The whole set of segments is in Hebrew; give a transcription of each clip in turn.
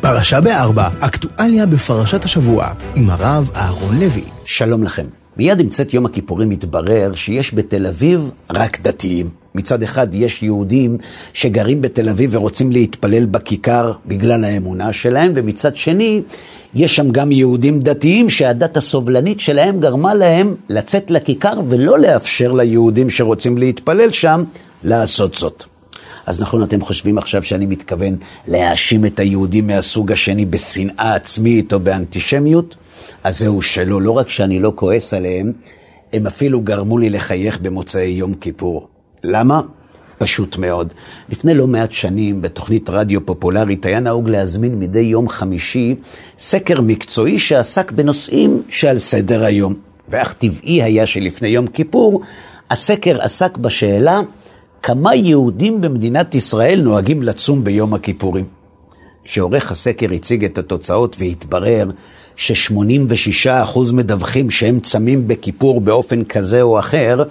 פרשה בארבע, אקטואליה בפרשת השבוע, עם הרב אהרון לוי. שלום לכם. מיד עם צאת יום הכיפורים התברר שיש בתל אביב רק דתיים. מצד אחד יש יהודים שגרים בתל אביב ורוצים להתפלל בכיכר בגלל האמונה שלהם, ומצד שני יש שם גם יהודים דתיים שהדת הסובלנית שלהם גרמה להם לצאת לכיכר ולא לאפשר ליהודים שרוצים להתפלל שם לעשות זאת. אז נכון, אתם חושבים עכשיו שאני מתכוון להאשים את היהודים מהסוג השני בשנאה עצמית או באנטישמיות? אז זהו שלא, לא רק שאני לא כועס עליהם, הם אפילו גרמו לי לחייך במוצאי יום כיפור. למה? פשוט מאוד. לפני לא מעט שנים, בתוכנית רדיו פופולרית, היה נהוג להזמין מדי יום חמישי סקר מקצועי שעסק בנושאים שעל סדר היום. ואך טבעי היה שלפני יום כיפור, הסקר עסק בשאלה כמה יהודים במדינת ישראל נוהגים לצום ביום הכיפורים. כשעורך הסקר הציג את התוצאות והתברר ש-86% מדווחים שהם צמים בכיפור באופן כזה או אחר,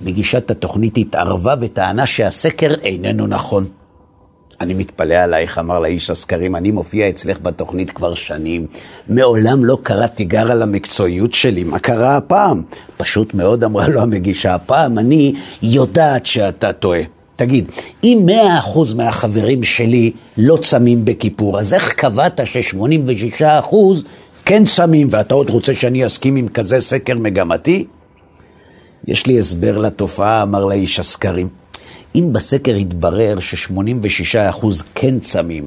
מגישת התוכנית התערבה וטענה שהסקר איננו נכון. אני מתפלא עלייך, אמר לאיש הסקרים, אני מופיע אצלך בתוכנית כבר שנים. מעולם לא קראתי תיגר על המקצועיות שלי, מה קרה הפעם? פשוט מאוד אמרה לו המגישה, הפעם אני יודעת שאתה טועה. תגיד, אם 100% מהחברים שלי לא צמים בכיפור, אז איך קבעת ש-86% כן צמים, ואתה עוד רוצה שאני אסכים עם כזה סקר מגמתי? יש לי הסבר לתופעה, אמר לאיש הסקרים. אם בסקר יתברר ש-86% כן צמים,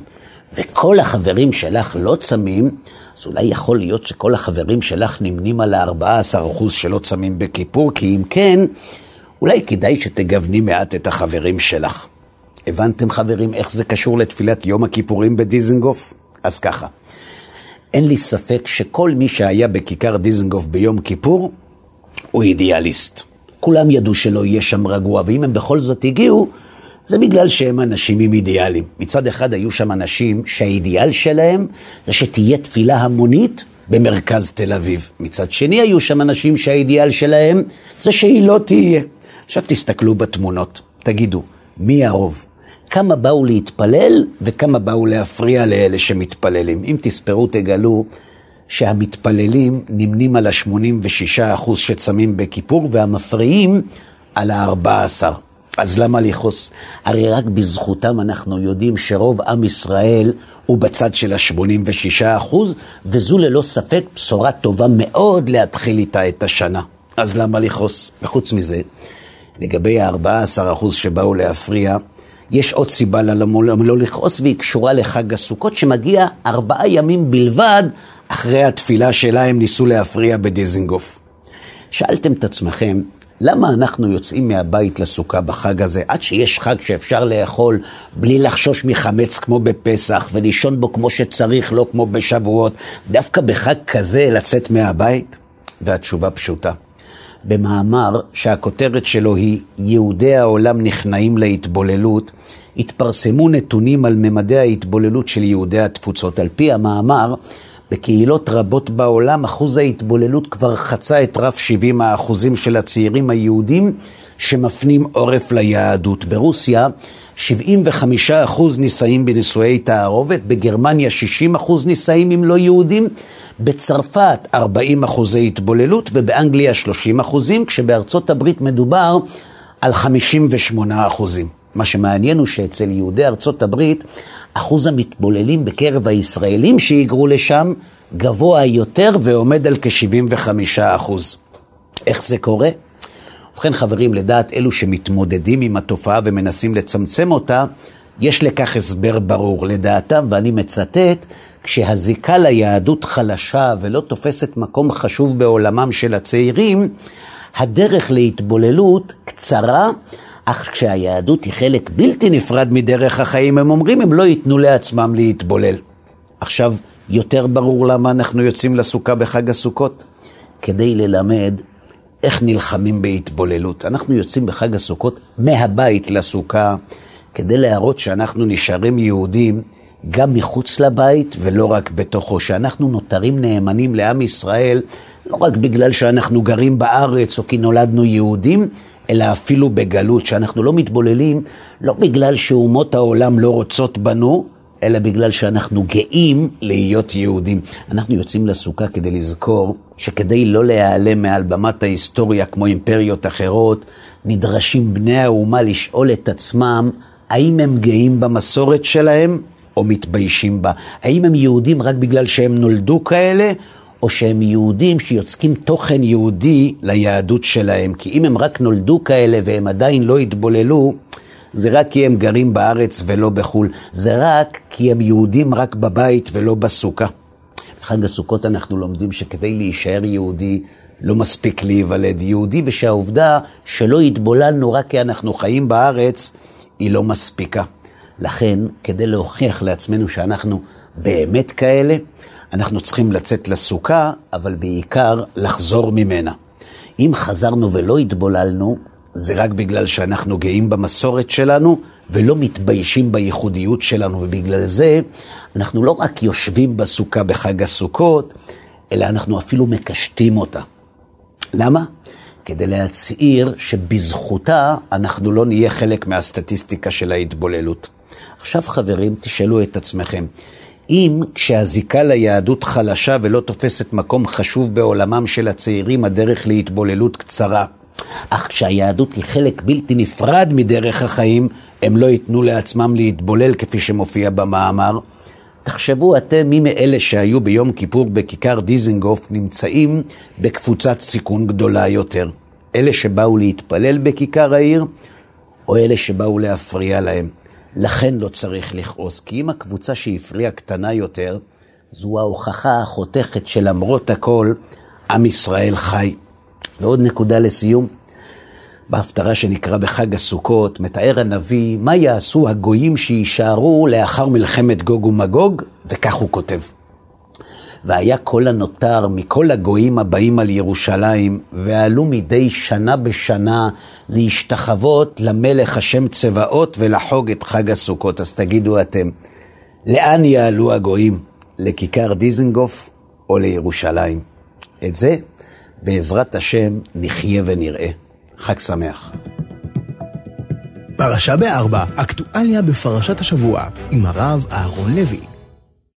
וכל החברים שלך לא צמים, אז אולי יכול להיות שכל החברים שלך נמנים על ה-14% שלא צמים בכיפור, כי אם כן, אולי כדאי שתגווני מעט את החברים שלך. הבנתם חברים איך זה קשור לתפילת יום הכיפורים בדיזנגוף? אז ככה, אין לי ספק שכל מי שהיה בכיכר דיזנגוף ביום כיפור הוא אידיאליסט. כולם ידעו שלא יהיה שם רגוע, ואם הם בכל זאת הגיעו, זה בגלל שהם אנשים עם אידיאלים. מצד אחד היו שם אנשים שהאידיאל שלהם זה שתהיה תפילה המונית במרכז תל אביב. מצד שני היו שם אנשים שהאידיאל שלהם זה שהיא לא תהיה. עכשיו תסתכלו בתמונות, תגידו, מי הרוב? כמה באו להתפלל וכמה באו להפריע לאלה שמתפללים. אם תספרו תגלו שהמתפללים נמנים על ה-86% שצמים בכיפור והמפריעים על ה-14%. אז למה לכעוס? הרי רק בזכותם אנחנו יודעים שרוב עם ישראל הוא בצד של ה-86%, וזו ללא ספק בשורה טובה מאוד להתחיל איתה את השנה. אז למה לכעוס? וחוץ מזה, לגבי ה-14% שבאו להפריע, יש עוד סיבה לא לכעוס, והיא קשורה לחג הסוכות, שמגיע ארבעה ימים בלבד אחרי התפילה שלה הם ניסו להפריע בדיזינגוף. שאלתם את עצמכם, למה אנחנו יוצאים מהבית לסוכה בחג הזה, עד שיש חג שאפשר לאכול בלי לחשוש מחמץ כמו בפסח, ולישון בו כמו שצריך, לא כמו בשבועות, דווקא בחג כזה לצאת מהבית? והתשובה פשוטה. במאמר שהכותרת שלו היא יהודי העולם נכנעים להתבוללות, התפרסמו נתונים על ממדי ההתבוללות של יהודי התפוצות. על פי המאמר, בקהילות רבות בעולם אחוז ההתבוללות כבר חצה את רף 70 האחוזים של הצעירים היהודים שמפנים עורף ליהדות. ברוסיה 75 אחוז נישאים בנישואי תערובת, בגרמניה 60 אחוז נישאים עם לא יהודים, בצרפת 40 אחוזי התבוללות ובאנגליה 30 אחוזים, כשבארצות הברית מדובר על 58 אחוזים. מה שמעניין הוא שאצל יהודי ארצות הברית אחוז המתבוללים בקרב הישראלים שהיגרו לשם גבוה יותר ועומד על כ-75 אחוז. איך זה קורה? ובכן חברים, לדעת אלו שמתמודדים עם התופעה ומנסים לצמצם אותה, יש לכך הסבר ברור. לדעתם, ואני מצטט, כשהזיקה ליהדות חלשה ולא תופסת מקום חשוב בעולמם של הצעירים, הדרך להתבוללות קצרה אך כשהיהדות היא חלק בלתי נפרד מדרך החיים, הם אומרים, הם לא ייתנו לעצמם להתבולל. עכשיו, יותר ברור למה אנחנו יוצאים לסוכה בחג הסוכות? כדי ללמד איך נלחמים בהתבוללות. אנחנו יוצאים בחג הסוכות מהבית לסוכה, כדי להראות שאנחנו נשארים יהודים גם מחוץ לבית ולא רק בתוכו, שאנחנו נותרים נאמנים לעם ישראל, לא רק בגלל שאנחנו גרים בארץ או כי נולדנו יהודים, אלא אפילו בגלות, שאנחנו לא מתבוללים, לא בגלל שאומות העולם לא רוצות בנו, אלא בגלל שאנחנו גאים להיות יהודים. אנחנו יוצאים לסוכה כדי לזכור שכדי לא להיעלם מעל במת ההיסטוריה כמו אימפריות אחרות, נדרשים בני האומה לשאול את עצמם האם הם גאים במסורת שלהם או מתביישים בה. האם הם יהודים רק בגלל שהם נולדו כאלה, או שהם יהודים שיוצקים תוכן יהודי ליהדות שלהם. כי אם הם רק נולדו כאלה והם עדיין לא התבוללו, זה רק כי הם גרים בארץ ולא בחו"ל. זה רק כי הם יהודים רק בבית ולא בסוכה. בחג הסוכות אנחנו לומדים שכדי להישאר יהודי, לא מספיק להיוולד יהודי, ושהעובדה שלא התבוללנו רק כי אנחנו חיים בארץ, היא לא מספיקה. לכן, כדי להוכיח לעצמנו שאנחנו באמת כאלה, אנחנו צריכים לצאת לסוכה, אבל בעיקר לחזור ממנה. אם חזרנו ולא התבוללנו, זה רק בגלל שאנחנו גאים במסורת שלנו ולא מתביישים בייחודיות שלנו, ובגלל זה אנחנו לא רק יושבים בסוכה בחג הסוכות, אלא אנחנו אפילו מקשטים אותה. למה? כדי להצהיר שבזכותה אנחנו לא נהיה חלק מהסטטיסטיקה של ההתבוללות. עכשיו חברים, תשאלו את עצמכם, אם כשהזיקה ליהדות חלשה ולא תופסת מקום חשוב בעולמם של הצעירים, הדרך להתבוללות קצרה, אך כשהיהדות היא חלק בלתי נפרד מדרך החיים, הם לא ייתנו לעצמם להתבולל כפי שמופיע במאמר. תחשבו אתם מי מאלה שהיו ביום כיפור בכיכר דיזנגוף נמצאים בקבוצת סיכון גדולה יותר. אלה שבאו להתפלל בכיכר העיר, או אלה שבאו להפריע להם. לכן לא צריך לכעוס, כי אם הקבוצה שהפריעה קטנה יותר, זו ההוכחה החותכת שלמרות הכל, עם ישראל חי. ועוד נקודה לסיום, בהפטרה שנקרא בחג הסוכות, מתאר הנביא מה יעשו הגויים שיישארו לאחר מלחמת גוג ומגוג, וכך הוא כותב. והיה כל הנותר מכל הגויים הבאים על ירושלים, ועלו מדי שנה בשנה להשתחוות למלך השם צבאות ולחוג את חג הסוכות. אז תגידו אתם, לאן יעלו הגויים? לכיכר דיזנגוף או לירושלים? את זה, בעזרת השם, נחיה ונראה. חג שמח. פרשה בארבע, אקטואליה בפרשת השבוע, עם הרב אהרון לוי.